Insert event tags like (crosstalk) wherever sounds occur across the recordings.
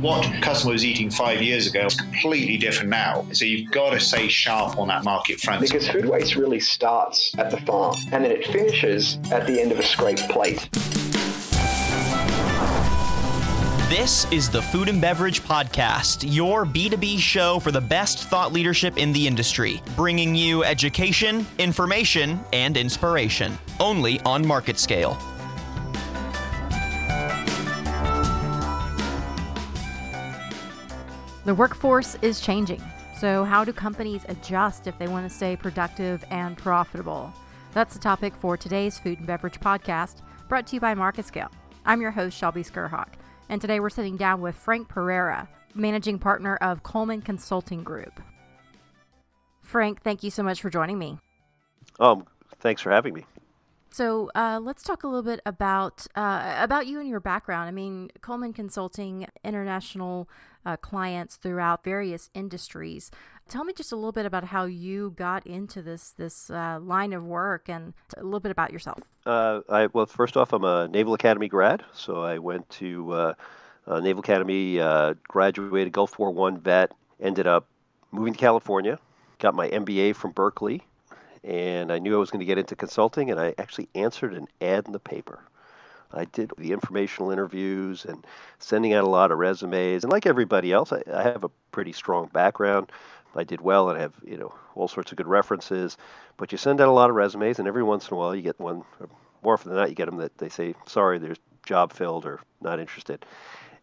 what customer was eating five years ago is completely different now. So you've got to stay sharp on that market front. Because food waste really starts at the farm and then it finishes at the end of a scraped plate. This is the Food and Beverage Podcast, your B2B show for the best thought leadership in the industry, bringing you education, information, and inspiration, only on MarketScale. The workforce is changing. So, how do companies adjust if they want to stay productive and profitable? That's the topic for today's Food and Beverage Podcast, brought to you by MarketScale. I'm your host, Shelby Skurhawk. And today we're sitting down with Frank Pereira, managing partner of Coleman Consulting Group. Frank, thank you so much for joining me. Um, thanks for having me. So uh, let's talk a little bit about uh, about you and your background. I mean, Coleman Consulting, international uh, clients throughout various industries. Tell me just a little bit about how you got into this this uh, line of work and a little bit about yourself. Uh, I, well, first off, I'm a Naval Academy grad, so I went to uh, Naval Academy, graduated Gulf War One vet, ended up moving to California, got my MBA from Berkeley and I knew I was going to get into consulting, and I actually answered an ad in the paper. I did the informational interviews and sending out a lot of resumes. And like everybody else, I, I have a pretty strong background. I did well and I have, you know, all sorts of good references. But you send out a lot of resumes, and every once in a while you get one, more often than not, you get them that they say, sorry, there's job filled or not interested.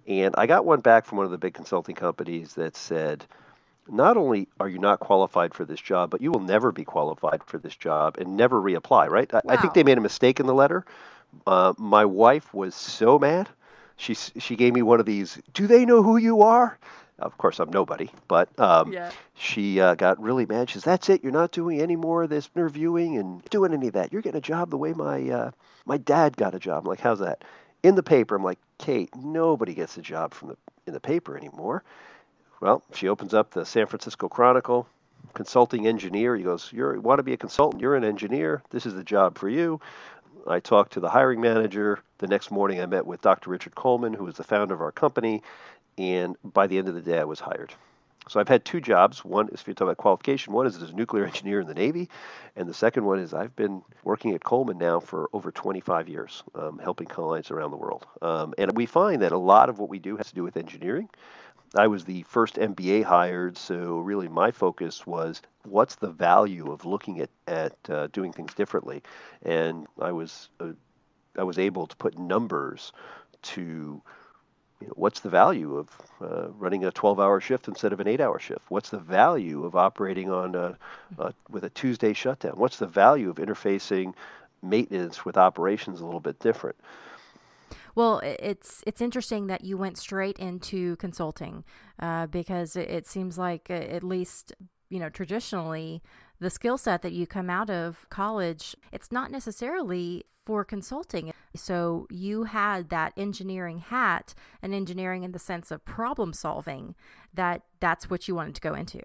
And I got one back from one of the big consulting companies that said, not only are you not qualified for this job, but you will never be qualified for this job and never reapply, right? Wow. I, think they made a mistake in the letter. Uh, my wife was so mad. She, she gave me one of these, do they know who you are? Of course, I'm nobody, but um, yeah. she uh, got really mad. She says, "That's it. You're not doing any more of this interviewing and doing any of that. You're getting a job the way my uh, my dad got a job." I'm like, "How's that?" In the paper, I'm like, "Kate, nobody gets a job from the in the paper anymore." Well, she opens up the San Francisco Chronicle, consulting engineer. He goes, you want to be a consultant? You're an engineer. This is the job for you. I talked to the hiring manager. The next morning, I met with Dr. Richard Coleman, who is the founder of our company. And by the end of the day, I was hired. So I've had two jobs. One is if you talk about qualification, one is as a nuclear (laughs) engineer in the Navy, and the second one is I've been working at Coleman now for over 25 years, um, helping clients around the world. Um, and we find that a lot of what we do has to do with engineering. I was the first MBA hired, so really my focus was what's the value of looking at at uh, doing things differently, and I was uh, I was able to put numbers to you know, what's the value of uh, running a 12-hour shift instead of an eight-hour shift? What's the value of operating on a, a, with a Tuesday shutdown? What's the value of interfacing maintenance with operations a little bit different? Well, it's it's interesting that you went straight into consulting uh, because it, seems like uh, at least you know traditionally the skill set that you come out of college it's not necessarily for consulting. So you had that engineering hat and engineering in the sense of problem solving that that's what you wanted to go into.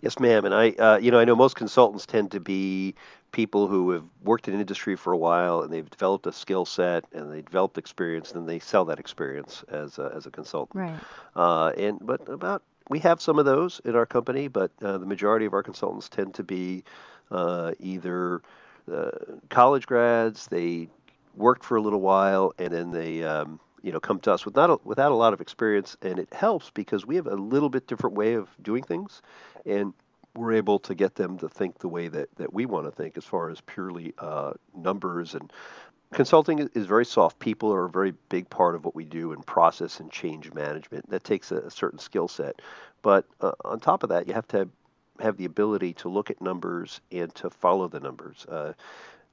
Yes, ma'am. And I, uh, you know, I know most consultants tend to be people who have worked in industry for a while and they've developed a skill set and they developed experience and they sell that experience as a, as a consultant. Right. Uh, and but about we have some of those in our company, but uh, the majority of our consultants tend to be uh, either uh, college grads. They worked for a little while and then they. Um, you know, come to us with not a, without a lot of experience, and it helps because we have a little bit different way of doing things, and we're able to get them to think the way that, that we want to think as far as purely uh, numbers and consulting is very soft. People are a very big part of what we do in process and change management. That takes a, a certain skill set. But uh, on top of that you have to have, have, the ability to look at numbers and to follow the numbers. Uh,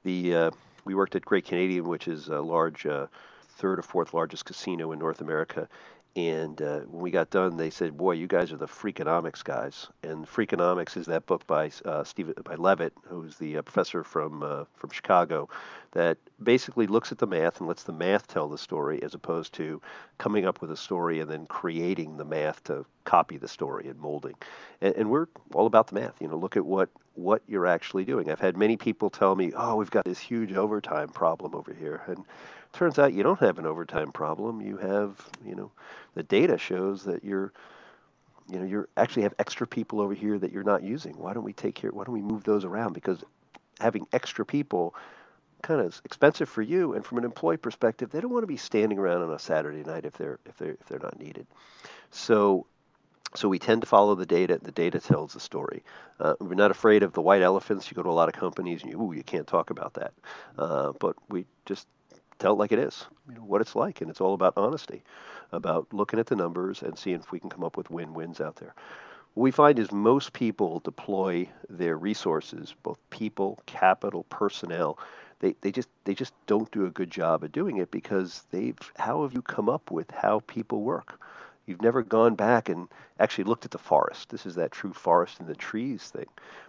the uh, we worked at great canadian which is a large uh, third or fourth largest casino in north america and uh, when we got done, they said, "Boy, you guys are the Freakonomics guys." And Freakonomics is that book by uh, Steve by Levitt, who's the uh, professor from uh, from Chicago, that basically looks at the math and lets the math tell the story, as opposed to coming up with a story and then creating the math to copy the story and molding. And, and we're all about the math. You know, look at what what you're actually doing. I've had many people tell me, "Oh, we've got this huge overtime problem over here," and Turns out you don't have an overtime problem. You have, you know, the data shows that you're, you know, you actually have extra people over here that you're not using. Why don't we take care? Why don't we move those around? Because having extra people kind of expensive for you and from an employee perspective they don't want to be standing around on a saturday night if they're if they're if they're not needed so so we tend to follow the data. The data tells the story. Uh, we're not afraid of the white elephants. You go to a lot of companies and you, ooh, you can't talk about that. Uh, but we just tell it like it is, you know, what it's like, and it's all about honesty, about looking at the numbers and seeing if we can come up with win-wins out there. What we find is most people deploy their resources, both people, capital, personnel, they, they just they just don't do a good job of doing it because they've how have you come up with how people work? You've never gone back and actually looked at the forest. This is that true forest and the trees thing.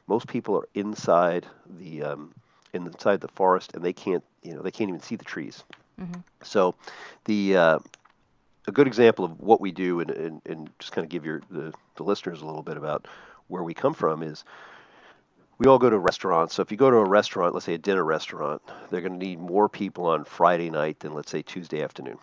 Most people are inside the um, inside the forest and they can't you know they can't even see the trees. Mm-hmm. So the uh, a good example of what we do and, and, and just kind of give your the, the listeners a little bit about where we come from is we all go to restaurants. So if you go to a restaurant, let's say a dinner restaurant, they're going to need more people on Friday night than let's say Tuesday afternoon.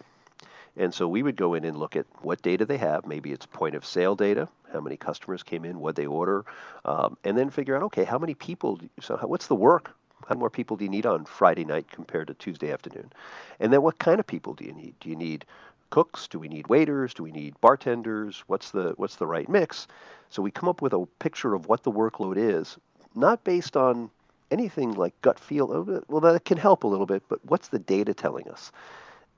And so we would go in and look at what data they have. Maybe it's point of sale data, how many customers came in, what they order, um, and then figure out okay, how many people. So how, what's the work? How more people do you need on Friday night compared to Tuesday afternoon? And then what kind of people do you need? Do you need cooks? Do we need waiters? Do we need bartenders? What's the what's the right mix? So we come up with a picture of what the workload is, not based on anything like gut feel. Oh, well, that can help a little bit, but what's the data telling us?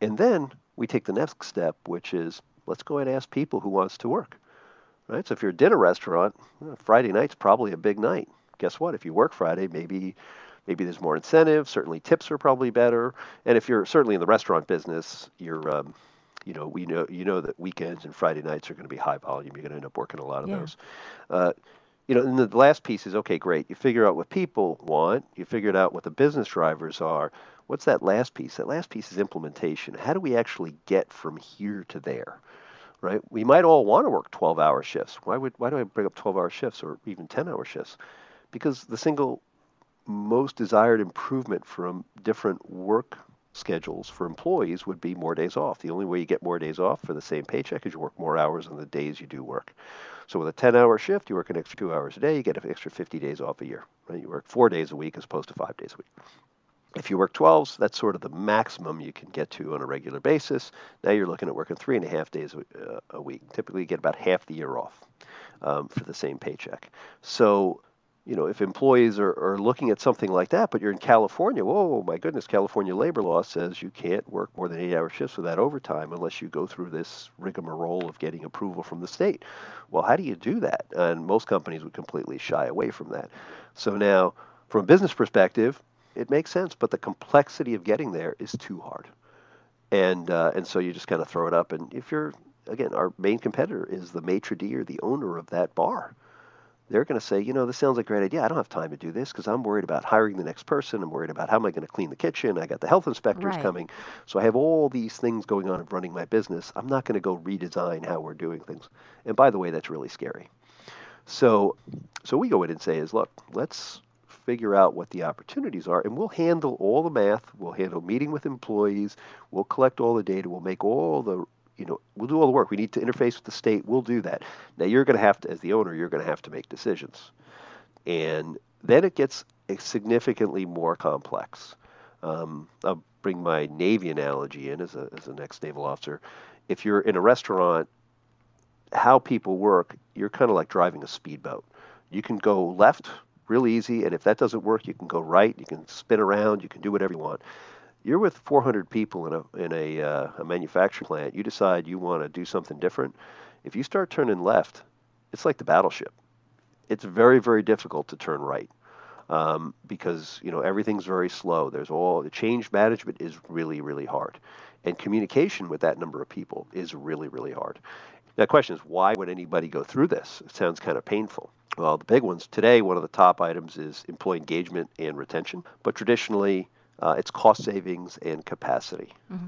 And then we take the next step, which is let's go and ask people who wants to work. Right? So if you're a dinner restaurant, uh, Friday night's probably a big night. Guess what? If you work Friday, maybe maybe there's more incentive. Certainly, tips are probably better. And if you're certainly in the restaurant business, you're um, you know we know you know that weekends and Friday nights are going to be high volume. You're going to end up working a lot of yeah. those. Uh, you know, and the last piece is okay, great. You figure out what people want. You figured out what the business drivers are. What's that last piece? That last piece is implementation. How do we actually get from here to there? Right? We might all want to work 12-hour shifts. Why would why do I bring up 12-hour shifts or even 10-hour shifts? Because the single most desired improvement from different work schedules for employees would be more days off. The only way you get more days off for the same paycheck is you work more hours on the days you do work. So with a 10-hour shift, you work an extra two hours a day, you get an extra 50 days off a year. Right? You work four days a week as opposed to five days a week. If you work 12s, that's sort of the maximum you can get to on a regular basis. Now you're looking at working three and a half days a, uh, week. Typically, you get about half the year off um, for the same paycheck. So, you know, if employees are, are looking at something like that, but you're in California, whoa, my goodness, California labor law says you can't work more than eight hour shifts without overtime unless you go through this rigmarole of getting approval from the state. Well, how do you do that? And most companies would completely shy away from that. So now, from a business perspective, it makes sense, but the complexity of getting there is too hard. And uh, and so you just kind of throw it up. And if you're again, our main competitor is the maitre d' or the owner of that bar. They're going to say, you know, this sounds like a great idea. I don't have time to do this because I'm worried about hiring the next person. I'm worried about how am I going to clean the kitchen. I got the health inspectors right. coming. So I have all these things going on of running my business. I'm not going to go redesign how we're doing things. And by the way, that's really scary. So so we go in and say is, look, let's figure out what the opportunities are, and we'll handle all the math. We'll handle meeting with employees. We'll collect all the data. We'll make all the you know, we'll do all the work. We need to interface with the state. We'll do that. Now you're going to have to, as the owner, you're going to have to make decisions, and then it gets significantly more complex. Um, I'll bring my Navy analogy in as a as an ex-naval officer. If you're in a restaurant, how people work, you're kind of like driving a speedboat. You can go left real easy. And if that doesn't work, you can go right. You can spin around. You can do whatever you want. You're with 400 people in a in a, uh, a manufacturing plant. You decide you want to do something different. If you start turning left, it's like the battleship. It's very very difficult to turn right. Um, because you know everything's very slow. There's all the change management is really really hard, and communication with that number of people is really really hard. Now, the question is, why would anybody go through this? It sounds kind of painful. Well, the big ones today, one of the top items is employee engagement and retention, but traditionally, uh, it's cost savings and capacity. Mm-hmm.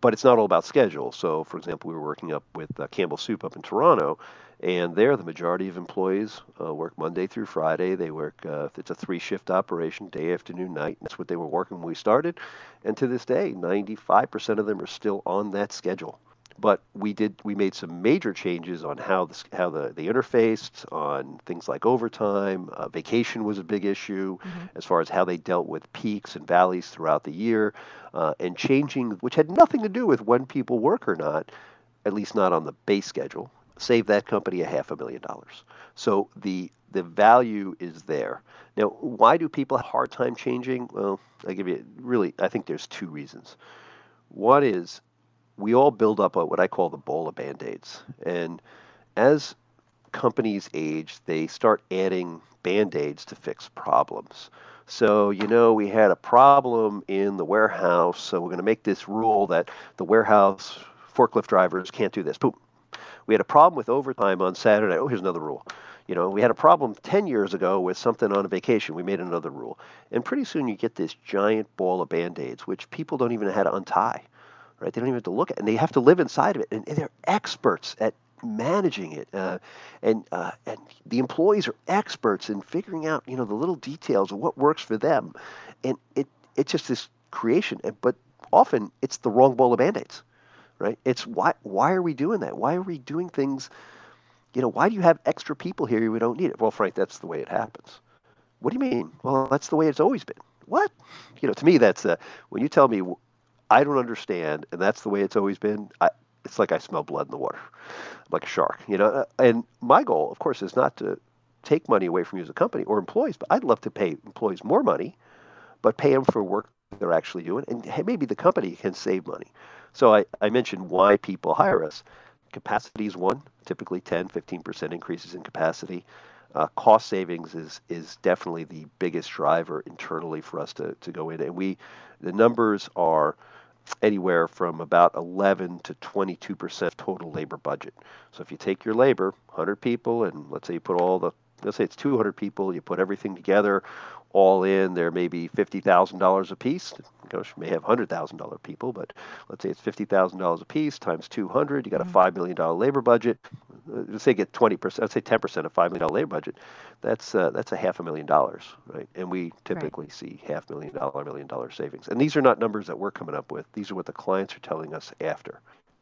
but it's not all about schedule. So, for example, we were working up with uh, Campbell Soup up in Toronto, and there the majority of employees uh, work Monday through Friday. They work uh, it's a three-shift operation, day, afternoon, night. That's what they were working when we started, and to this day, 95% of them are still on that schedule but we did we made some major changes on how the how the they interfaced on things like overtime. Uh, vacation was a big issue mm-hmm. as far as how they dealt with peaks and valleys throughout the year, uh, and changing which had nothing to do with when people work or not, at least not on the base schedule. Saved that company a half a million dollars. So the the value is there. Now, why do people have a hard time changing? Well, I give you really. I think there's two reasons. One is we all build up what I call the bowl of band aids. And as companies age, they start adding band aids to fix problems. So, you know, we had a problem in the warehouse, so we're going to make this rule that the warehouse forklift drivers can't do this. Boom. We had a problem with overtime on Saturday. Oh, here's another rule. You know, we had a problem 10 years ago with something on a vacation. We made another rule. And pretty soon you get this giant ball of band aids, which people don't even know how to untie right? They don't even have to look at it, and they have to live inside of it, and, and they're experts at managing it, uh, and uh, and the employees are experts in figuring out, you know, the little details of what works for them, and it it's just this creation, but often it's the wrong bowl of band-aids, right? It's why why are we doing that? Why are we doing things? You know, why do you have extra people here? We don't need it. Well, Frank, that's the way it happens. What do you mean? Well, that's the way it's always been. What? You know, to me, that's uh, when you tell me I don't understand, and that's the way it's always been. I, it's like I smell blood in the water, like a shark, you know. Uh, and my goal, of course, is not to take money away from you as a company or employees, but I'd love to pay employees more money, but pay them for work they're actually doing, and maybe the company can save money. So I, I mentioned why people hire us. Capacity is one, typically 10, 15% increases in capacity. Uh, cost savings is is definitely the biggest driver internally for us to, to go in, and we the numbers are anywhere from about 11 to 22 percent total labor budget. So if you take your labor, 100 people, and let's say you put all the, let's say it's 200 people, you put everything together, all in, there may be $50,000 a piece. Gosh, may have $100,000 people, but let's say it's $50,000 a piece times 200. You got a mm-hmm. $5 million labor budget. Uh, let's say get 20%, let's say 10% of $5 million labor budget. That's uh, that's a half a million dollars, right? And we typically right. see half million dollar, million dollar savings. And these are not numbers that we're coming up with. These are what the clients are telling us after.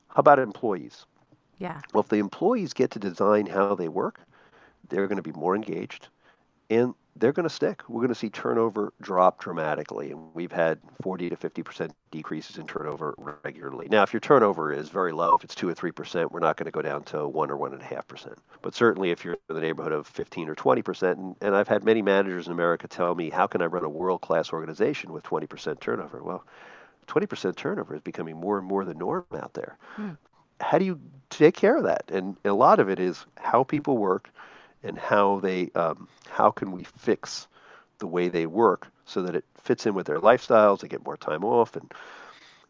How about employees? Yeah. Well, if the employees get to design how they work, they're going to be more engaged and they're going to stick. We're going to see turnover drop dramatically, and we've had 40 to 50 percent decreases in turnover regularly. Now, if your turnover is very low, if it's two or three percent, we're not going to go down to one or one and a half percent. But certainly, if you're in the neighborhood of 15 or 20 percent, and, and I've had many managers in America tell me, "How can I run a world-class organization with 20 percent turnover?" Well, 20 percent turnover is becoming more and more the norm out there. Hmm. How do you take care of that? And a lot of it is how people work and how they um, how can we fix the way they work so that it fits in with their lifestyles. They get more time off. And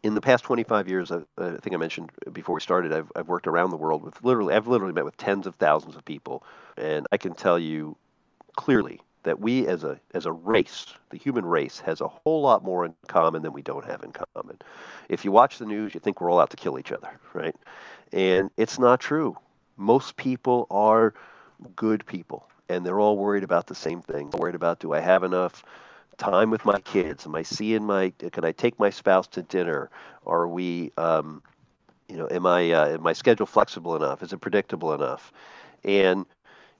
in the past 25 years, I, I think I mentioned before we started, I've, I've worked around the world with literally I've literally met with tens of thousands of people, and I can tell you clearly that we as a as a race, the human race, has a whole lot more in common than we don't have in common. If you watch the news, you think we're all out to kill each other, right? And it's not true. Most people are good people, and they're all worried about the same thing. They're worried about do I have enough time with my kids? Am I seeing my? Can I take my spouse to dinner? Are we? Um, you know, am I? Uh, am my schedule flexible enough? Is it predictable enough? And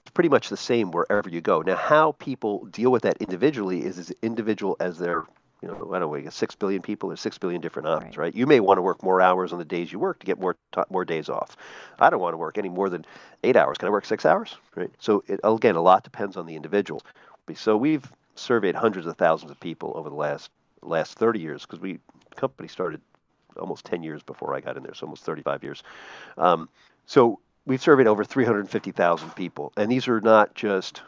it's pretty much the same wherever you go. Now, how people deal with that individually is as individual as their you know, I don't know, we six billion people. There's six billion different options, right. right? You may want to work more hours on the days you work to get more t- more days off. I don't want to work any more than eight hours. Can I work six hours? Right. So it, again, a lot depends on the individual. So we've surveyed hundreds of thousands of people over the last last 30 years because we the company started almost 10 years before I got in there, so almost 35 years. Um, so we've surveyed over 350,000 people, and these are not just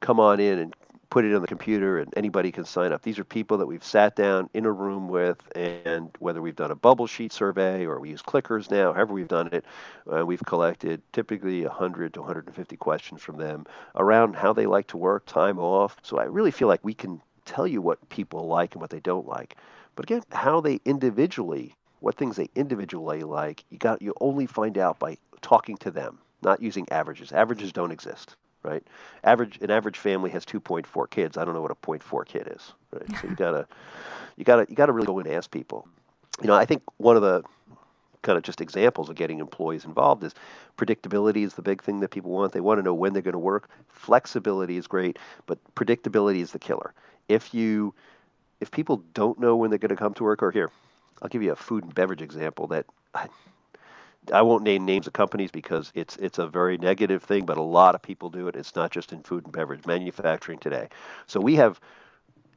come on in and put it on the computer and anybody can sign up. These are people that we've sat down in a room with, and whether we've done a bubble sheet survey or we use clickers now, however we've done it, uh, we've collected typically 100 to 150 questions from them around how they like to work, time off. So I really feel like we can tell you what people like and what they don't like. But again, how they individually what things they individually like, you got you only find out by talking to them, not using averages. Averages don't exist, right? Average an average family has 2.4 kids. I don't know what a 0.4 kid is, right? So you (laughs) gotta you gotta you gotta really go and ask people. You know, I think one of the kind of just examples of getting employees involved is predictability is the big thing that people want. They want to know when they're going to work. Flexibility is great, but predictability is the killer. If you if people don't know when they're going to come to work, or here, I'll give you a food and beverage example that I, won't name names of companies because it's it's a very negative thing, but a lot of people do it. It's not just in food and beverage manufacturing today. So we have,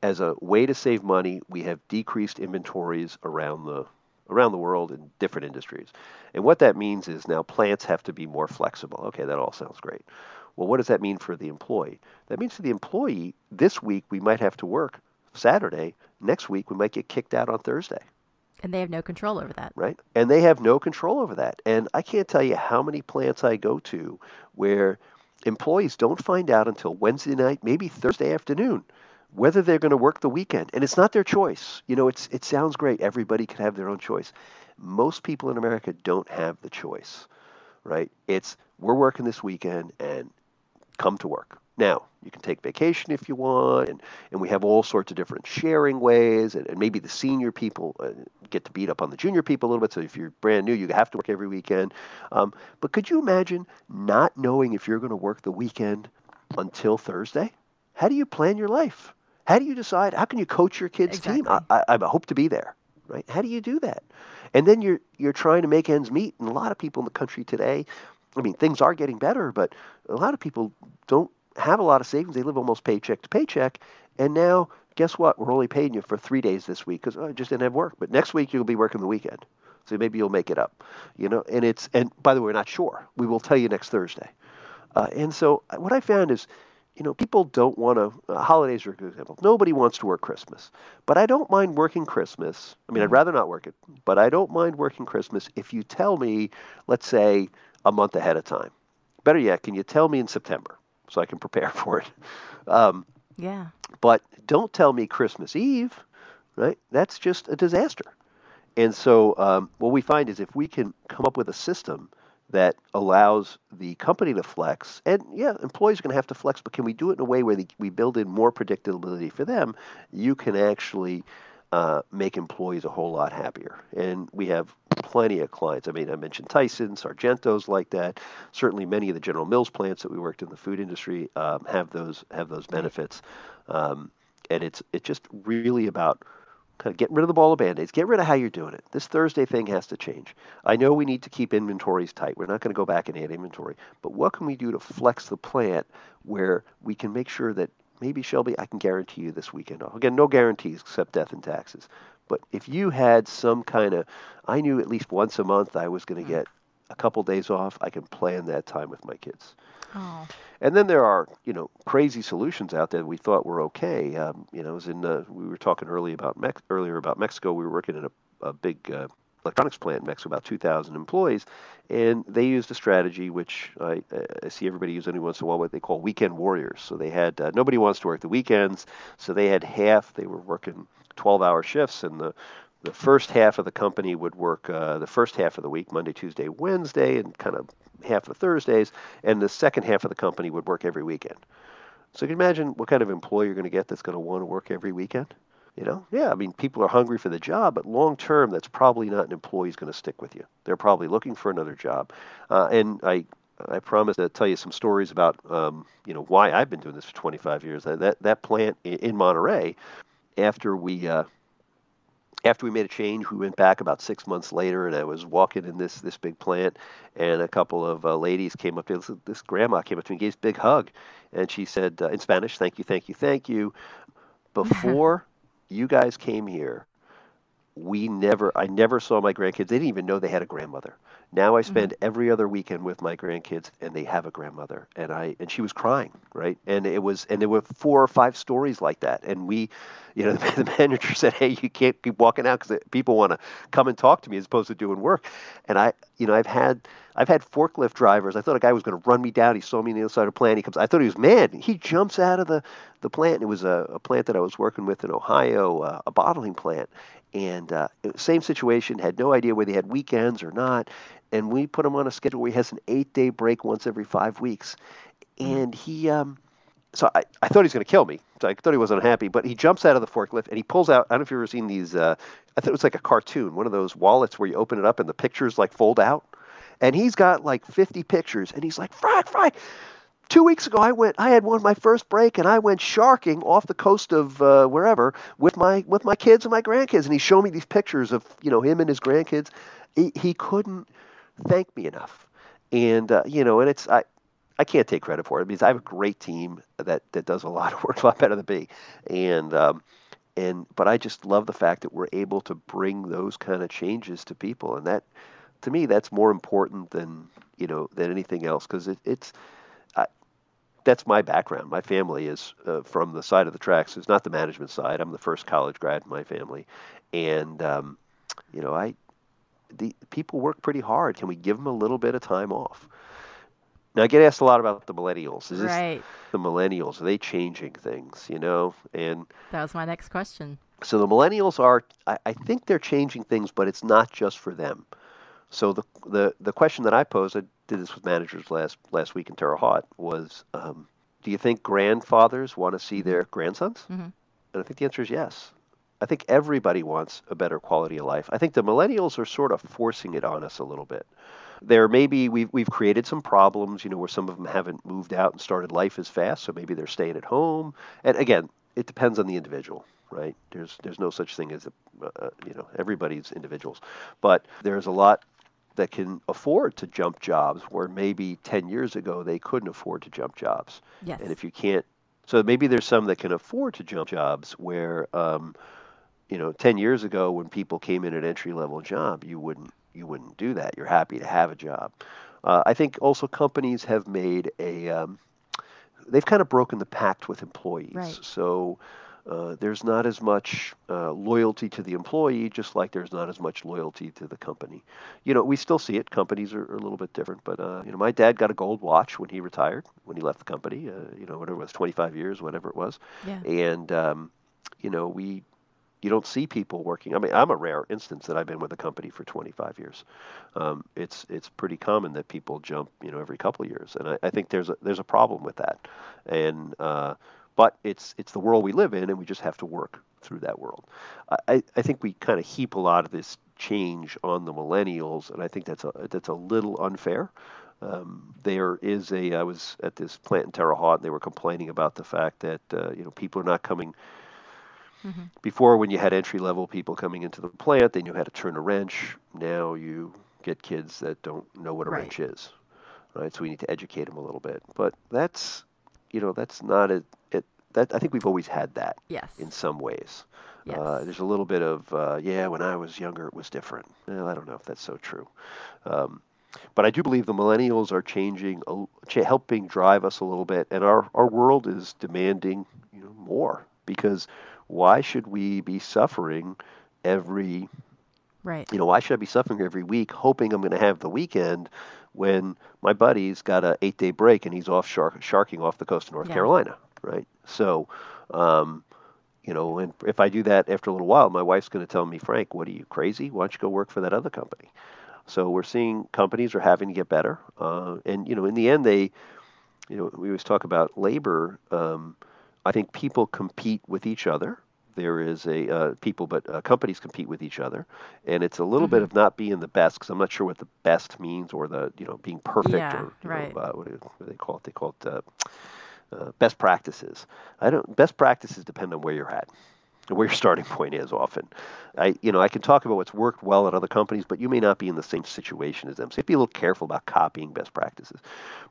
as a way to save money, we have decreased inventories around the around the world in different industries. And what that means is now plants have to be more flexible. Okay, that all sounds great. Well, what does that mean for the employee? That means for the employee, this week we might have to work Saturday. Next week we might get kicked out on Thursday. And they have no control over that. Right. And they have no control over that. And I can't tell you how many plants I go to where employees don't find out until Wednesday night, maybe Thursday afternoon, whether they're going to work the weekend. And it's not their choice. You know, it's it sounds great. Everybody can have their own choice. Most people in America don't have the choice. Right? It's we're working this weekend and come to work. Now, you can take vacation if you want, and, and we have all sorts of different sharing ways, and, and maybe the senior people uh, get to beat up on the junior people a little bit. So if you're brand new, you have to work every weekend. Um, but could you imagine not knowing if you're going to work the weekend until Thursday? How do you plan your life? How do you decide? How can you coach your kids' exactly. team? I, I, I hope to be there, right? How do you do that? And then you're you're trying to make ends meet, and a lot of people in the country today. I mean, things are getting better, but a lot of people don't have a lot of savings. They live almost paycheck to paycheck. And now, guess what? We're only paying you for three days this week because oh, I just didn't have work. But next week you'll be working the weekend, so maybe you'll make it up. You know, and it's and by the way, we're not sure. We will tell you next Thursday. Uh, and so uh, what I found is, you know, people don't want to. Uh, holidays are a good example. Nobody wants to work Christmas, but I don't mind working Christmas. I mean, I'd rather not work it, but I don't mind working Christmas if you tell me, let's say, a month ahead of time. Better yet, can you tell me in September? so I can prepare (laughs) for it. Um, yeah. But don't tell me Christmas Eve, right? That's just a disaster. And so um, what we find is if we can come up with a system that allows the company to flex, and yeah, employees are going to have to flex, but can we do it in a way where the, we build in more predictability for them? You can actually uh, make employees a whole lot happier. And we have plenty of clients. I mean, I mentioned Tyson, Sargento's like that. Certainly, many of the General Mills plants that we worked in the food industry um, have those have those benefits. Um, and it's it's just really about kind of getting rid of the ball of band-aids. Get rid of how you're doing it. This Thursday thing has to change. I know we need to keep inventories tight. We're not going to go back and add inventory. But what can we do to flex the plant where we can make sure that maybe Shelby, I can guarantee you this weekend. Again, no guarantees except death and taxes. But if you had some kind of, I knew at least once a month I was going to get a couple days off, I can plan that time with my kids. Oh. And then there are, you know, crazy solutions out there that we thought were okay. Um, you know, it was in uh, we were talking early about Mex- earlier about Mexico. We were working in a, a big uh, electronics plant in Mexico, about 2,000 employees, and they used a strategy which I, I, see everybody use every once in a while, what they call weekend warriors. So they had uh, nobody wants to work the weekends, so they had half. They were working 12-hour shifts, and the the first half of the company would work uh, the first half of the week, Monday, Tuesday, Wednesday, and kind of half of Thursdays, and the second half of the company would work every weekend. So you can imagine what kind of employee you're going to get that's going to want to work every weekend. You know, yeah, I mean, people are hungry for the job, but long term, that's probably not an employee who's going to stick with you. They're probably looking for another job. Uh, and I, I promise to tell you some stories about, um, you know, why I've been doing this for 25 years. That that plant in Monterrey, after we uh, after we made a change, we went back about six months later, and I was walking in this this big plant, and a couple of uh, ladies came up to this, this grandma came up to me, and gave a big hug, and she said uh, in Spanish, "Thank you, thank you, thank you." (laughs) Before you guys came here, we never, I never saw my grandkids. They didn't even know they had a grandmother. Now I mm-hmm. spend mm-hmm. every other weekend with my grandkids, and they have a grandmother. And I, and she was crying, right? And it was, and there were four or five stories like that. And we, you know, the, (laughs) the manager said, "Hey, you can't keep walking out because people want to come and talk to me as opposed to doing work." And I, you know, I've had, I've had forklift drivers. I thought a guy was going to run me down. He saw me on the other side of the plant. He comes. I thought he was mad. He jumps out of the the plant. It was a, a plant that I was working with in Ohio, uh, a bottling plant, and uh, same situation, had no idea whether he had weekends or not. And we put him on a schedule where he has an eight day break once every five weeks. And he, um, so I, I thought he was going to kill me. So I thought he was unhappy, but he jumps out of the forklift and he pulls out. I don't know if you've ever seen these. Uh, I thought it was like a cartoon, one of those wallets where you open it up and the pictures like fold out. And he's got like 50 pictures, and he's like, "Frank, Frank, two weeks ago, I went. I had one of my first break, and I went sharking off the coast of uh, wherever with my with my kids and my grandkids. And he showed me these pictures of you know him and his grandkids. He, he couldn't thank me enough, and uh, you know, and it's I. I can't take credit for it because I have a great team that, that does a lot of (laughs) work, a lot better than me, and um, and but I just love the fact that we're able to bring those kind of changes to people, and that to me that's more important than you know than anything else because it, it's that's my background. My family is uh, from the side of the tracks. It's not the management side. I'm the first college grad in my family, and um, you know, I the people work pretty hard. Can we give them a little bit of time off? Now I get asked a lot about the millennials. Is this right. the millennials? Are they changing things? You know, and that was my next question. So the millennials are. I, I think they're changing things, but it's not just for them. So the the the question that I posed, did this with managers last last week in Terre Haute, was, um, do you think grandfathers want to see their grandsons? Mm-hmm. And I think the answer is yes. I think everybody wants a better quality of life. I think the millennials are sort of forcing it on us a little bit. There maybe we've we've created some problems, you know, where some of them haven't moved out and started life as fast, so maybe they're staying at home. And again, it depends on the individual right? There's there's no such thing as a, uh, you know everybody's individuals, but there's a lot that can afford to jump jobs where maybe 10 years ago they couldn't afford to jump jobs. Yes. And if you can't, so maybe there's some that can afford to jump jobs where, um, you know, 10 years ago when people came in at entry level job, you wouldn't you wouldn't do that. You're happy to have a job. Uh, I think also companies have made a um, they've kind of broken the pact with employees. Right. So uh, there's not as much uh, loyalty to the employee, just like there's not as much loyalty to the company. You know, we still see it. Companies are, are a little bit different, but uh, you know, my dad got a gold watch when he retired, when he left the company. Uh, you know, whatever it was, 25 years, whatever it was. Yeah. And um, you know, we you don't see people working. I mean, I'm a rare instance that I've been with a company for 25 years. Um, it's it's pretty common that people jump, you know, every couple of years, and I, I think there's a there's a problem with that. And uh, but it's it's the world we live in, and we just have to work through that world. I, I think we kind of heap a lot of this change on the millennials, and I think that's a that's a little unfair. Um, there is a I was at this plant in Terre Haute, and they were complaining about the fact that uh, you know people are not coming. Mm-hmm. Before, when you had entry level people coming into the plant, they knew how to turn a wrench. Now you get kids that don't know what a right. wrench is, right? So we need to educate them a little bit. But that's you know that's not a that I think we've always had that. Yes. In some ways. Yes. Uh, there's a little bit of uh, yeah. When I was younger, it was different. Well, I don't know if that's so true, um, but I do believe the millennials are changing, helping drive us a little bit, and our our world is demanding you know more because why should we be suffering every right you know why should i be suffering every week hoping i'm going to have the weekend when my buddy's got a eight day break and he's off shark, sharking off the coast of North yeah. Carolina, right? So, um, you know, and if I do that after a little while, my wife's going to tell me, Frank, what are you crazy? Why don't you go work for that other company? So we're seeing companies are having to get better, uh, and you know, in the end, they, you know, we always talk about labor. Um, I think people compete with each other there is a uh, people, but uh, companies compete with each other, and it's a little mm-hmm. bit of not being the best because I'm not sure what the best means or the you know being perfect yeah, or right. know, uh, what, do, what, do they call it? They call it uh, best practices. I don't. Best practices depend on where you're at where your (laughs) starting point is often. I, you know, I can talk about what's worked well at other companies, but you may not be in the same situation as them. So be a little careful about copying best practices.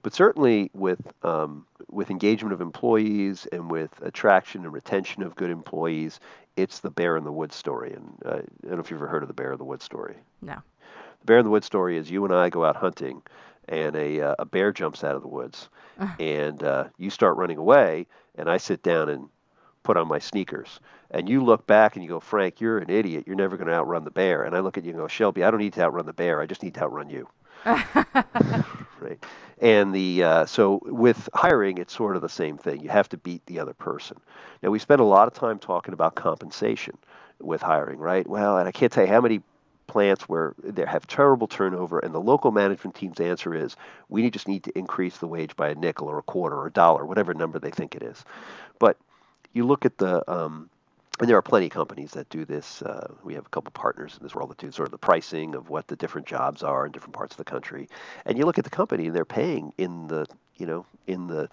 But certainly with um, with engagement of employees and with attraction and retention of good employees, it's the bear in the woods story. And uh, I don't know if you've ever heard of the bear in the woods story. No. The bear in the woods story is you and I go out hunting, and a uh, a bear jumps out of the woods, and uh, you start running away, and I sit down and put on my sneakers. And you look back and you go, Frank, you're an idiot. You're never going to outrun the bear. And I look at you and go, Shelby, I don't need to outrun the bear. I just need to outrun you. (laughs) right. And the uh, so with hiring, it's sort of the same thing. You have to beat the other person. Now we spend a lot of time talking about compensation, with hiring, right? Well, and I can't tell you how many plants where they have terrible turnover, and the local management team's answer is we just need to increase the wage by a nickel or a quarter or a dollar, whatever number they think it is. But you look at the um, and there are plenty of companies that do this. Uh, we have a couple partners in this world that do sort of the pricing of what the different jobs are in different parts of the country. And you look at the company, and they're paying in the you know in the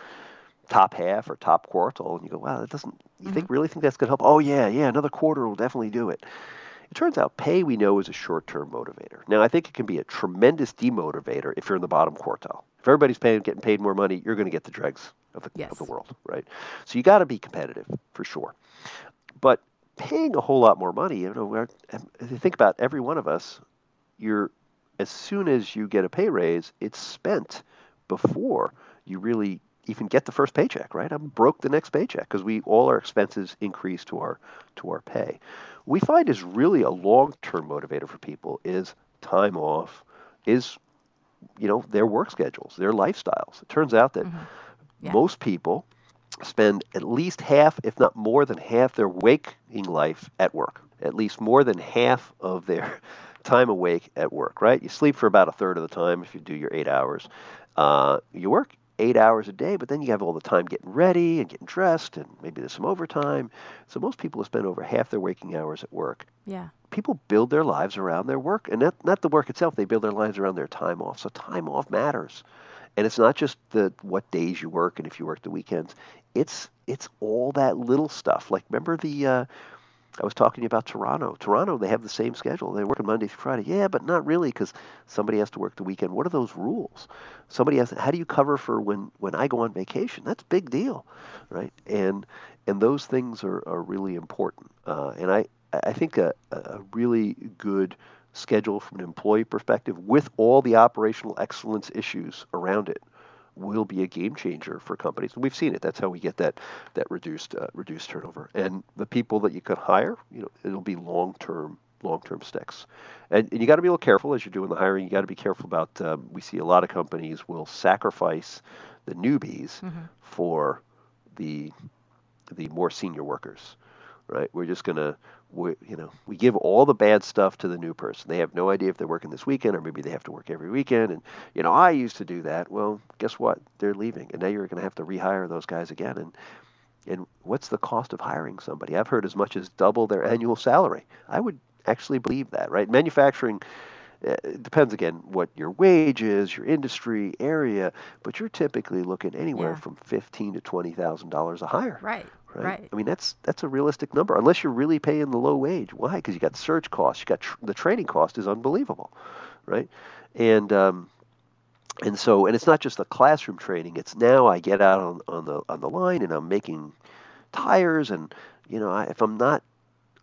top half or top quartile, and you go, wow, that doesn't. You mm-hmm. think really think that's going to help? Oh yeah, yeah, another quarter will definitely do it. It turns out pay we know is a short-term motivator. Now I think it can be a tremendous demotivator if you're in the bottom quartile. If everybody's paying, getting paid more money, you're going to get the dregs of the, yes. of the world, right? So you got to be competitive for sure. But paying a whole lot more money, you know, if you think about every one of us, you're as soon as you get a pay raise, it's spent before you really even get the first paycheck, right? I'm broke the next paycheck because we all our expenses increase to our to our pay. We find is really a long-term motivator for people is time off, is you know their work schedules, their lifestyles. It turns out that mm-hmm. yeah. most people spend at least half, if not more than half, their waking life at work. At least more than half of their (laughs) time awake at work, right? You sleep for about a third of the time if you do your eight hours. Uh, you work eight hours a day, but then you have all the time getting ready and getting dressed, and maybe there's some overtime. So most people spend over half their waking hours at work. Yeah. People build their lives around their work, and not, not the work itself. They build their lives around their time off. So time off matters, and it's not just the what days you work and if you work the weekends. It's it's all that little stuff. Like remember the uh, I was talking about Toronto. Toronto, they have the same schedule. They work on Monday through Friday. Yeah, but not really because somebody has to work the weekend. What are those rules? Somebody has. How do you cover for when when I go on vacation? That's a big deal, right? And and those things are, are really important. Uh, and I I think a, a really good schedule from an employee perspective with all the operational excellence issues around it will be a game changer for companies. And we've seen it. That's how we get that that reduced uh, reduced turnover. And the people that you can hire, you know, it'll be long term long term sticks. And, and you got to be a little careful as you're doing the hiring. You got to be careful about. Um, we see a lot of companies will sacrifice the newbies mm-hmm. for the the more senior workers. Right? We're just gonna we, you know, we give all the bad stuff to the new person. They have no idea if they're working this weekend or maybe they have to work every weekend. And, you know, I used to do that. Well, guess what? They're leaving. And now you're going to have to rehire those guys again. And, and what's the cost of hiring somebody? I've heard as much as double their annual salary. I would actually believe that, right? Manufacturing, uh, it depends again what your wage is, your industry area, but you're typically looking anywhere yeah. from fifteen to twenty thousand dollars a hire. Right. Right? right? I mean, that's that's a realistic number, unless you're really paying the low wage. Why? Because you got search costs, you got tr- the training cost is unbelievable, right? And um, and so and it's not just the classroom training. It's now I get out on, on the on the line and I'm making tires, and you know, I, if I'm not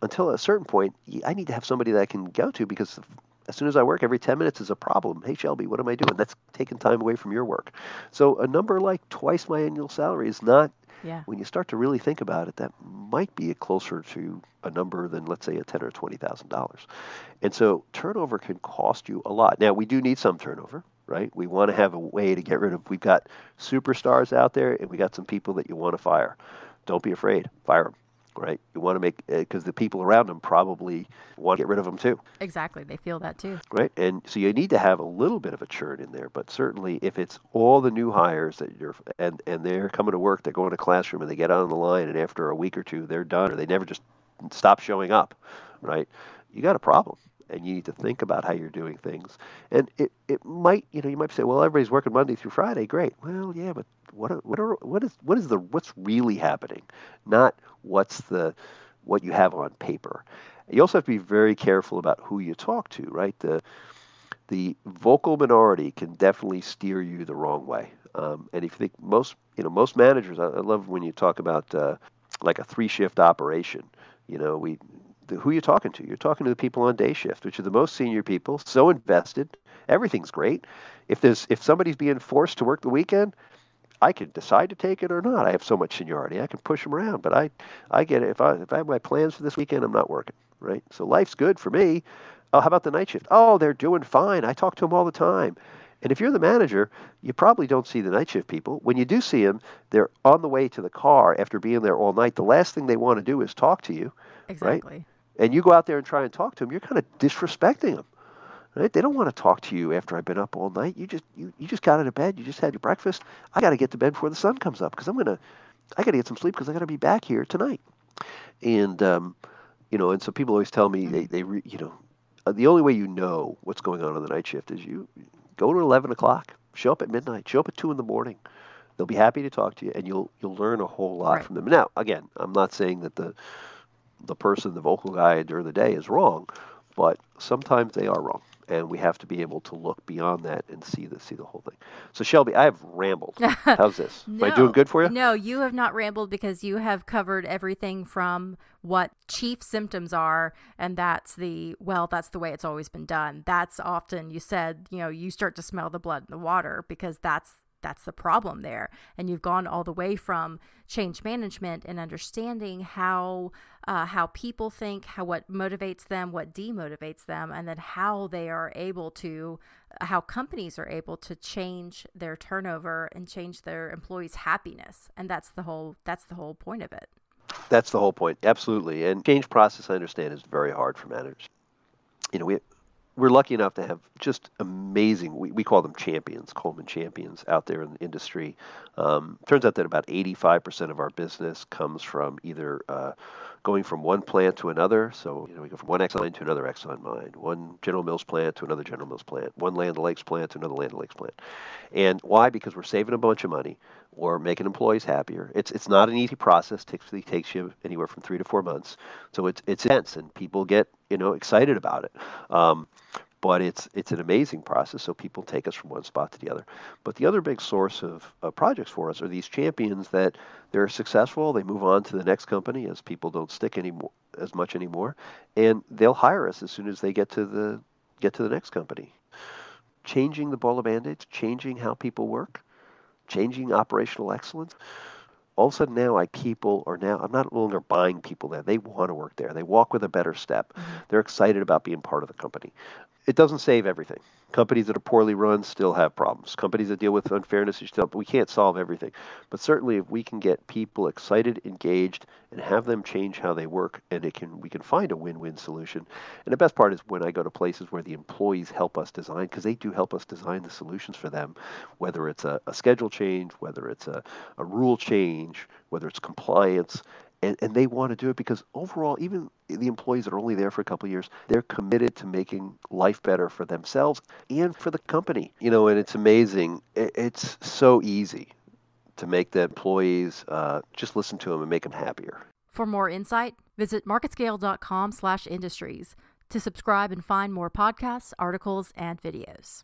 until a certain point, I need to have somebody that I can go to because as soon as I work, every 10 minutes is a problem. Hey, Shelby, what am I doing? That's taking time away from your work. So a number like twice my annual salary is not yeah. When you start to really think about it, that might be closer to a number than let's say a ten or twenty thousand dollars. And so turnover can cost you a lot. Now we do need some turnover, right? We want to have a way to get rid of. We've got superstars out there, and we got some people that you want to fire. Don't be afraid. Fire them right? You want to make because uh, the people around them probably want to get rid of them too. Exactly, they feel that too. Right, and so you need to have a little bit of a churn in there, but certainly if it's all the new hires that you're and and they're coming to work, they're going to classroom and they get on the line, and after a week or two they're done, or they never just stop showing up, right? You got a problem and you need to think about how you're doing things. And it, it might, you know, you might say, well, everybody's working Monday through Friday. Great. Well, yeah, but what are, what are, what is what is the what's really happening? Not what's the what you have on paper. You also have to be very careful about who you talk to, right? The the vocal minority can definitely steer you the wrong way. Um, and if you think most, you know, most managers, I, I love when you talk about uh, like a three shift operation. You know, we the, who are you talking to? You're talking to the people on day shift, which are the most senior people, so invested. Everything's great. If there's if somebody's being forced to work the weekend, I can decide to take it or not. I have so much seniority. I can push them around, but I I get it. If I if I have my plans for this weekend, I'm not working. Right. So life's good for me. Oh, how about the night shift? Oh, they're doing fine. I talk to them all the time. And if you're the manager, you probably don't see the night shift people. When you do see them, they're on the way to the car after being there all night. The last thing they want to do is talk to you. Exactly. Right? and you go out there and try and talk to them, you're kind of disrespecting them. Right? They don't want to talk to you after I've been up all night. You just you, you just got out of bed. You just had your breakfast. I got to get to bed before the sun comes up because I'm gonna I got to get some sleep because I got to be back here tonight. And um, you know, and so people always tell me they they re, you know uh, the only way you know what's going on on the night shift is you go to 11 o'clock, show up at midnight, show up at two in the morning. They'll be happy to talk to you, and you'll you'll learn a whole lot Right. from them. Now, again, I'm not saying that the the person, the vocal guy during the day is wrong, but sometimes they are wrong, and we have to be able to look beyond that and see the see the whole thing. So, Shelby, I have rambled. (laughs) How's this? Am I doing good for you? No, you have not rambled because you have covered everything from what chief symptoms are, and that's the well, that's the way it's always been done. That's often you said, you know, you start to smell the blood in the water because that's that's the problem there. And you've gone all the way from change management and understanding how uh, how people think, how what motivates them, what demotivates them, and then how they are able to how companies are able to change their turnover and change their employees' happiness. And that's the whole that's the whole point of it. That's the whole point. Absolutely. And change process, I understand, is very hard for managers. You know, we we're lucky enough to have just amazing. We, we call them champions, Coleman champions, out there in the industry. Um, turns out that about 85% of our business comes from either uh, going from one plant to another. So you know, we go from one Exxon to another Exxon mine, one General Mills plant to another General Mills plant, one Land O'Lakes plant to another Land O'Lakes plant. And why? Because we're saving a bunch of money. Or making employees happier. It's it's not an easy process. Typically takes you anywhere from three to four months. So it's it's intense, and people get you know excited about it. Um, but it's it's an amazing process. So people take us from one spot to the other. But the other big source of, of projects for us are these champions that they're successful. They move on to the next company as people don't stick anymore as much anymore, and they'll hire us as soon as they get to the get to the next company. Changing the ball of band-aids, changing how people work, changing operational excellence. All of a sudden now, I people are now. I'm not longer buying people there. They want to work there. They walk with a better step. Mm-hmm. They're excited about being part of the company. It doesn't save everything. Companies that are poorly run still have problems. Companies that deal with unfairness still. But we can't solve everything, but certainly if we can get people excited, engaged, and have them change how they work, and it can we can find a win-win solution. And the best part is when I go to places where the employees help us design, because they do help us design the solutions for them, whether it's a, a schedule change, whether it's a, a rule change, whether it's compliance and, and they want to do it because overall, even the employees that are only there for a couple years, they're committed to making life better for themselves and for the company. You know, and it's amazing. It, it's so easy to make the employees uh, just listen to them and make them happier. For more insight, visit marketscale.com/industries to subscribe and find more podcasts, articles, and videos.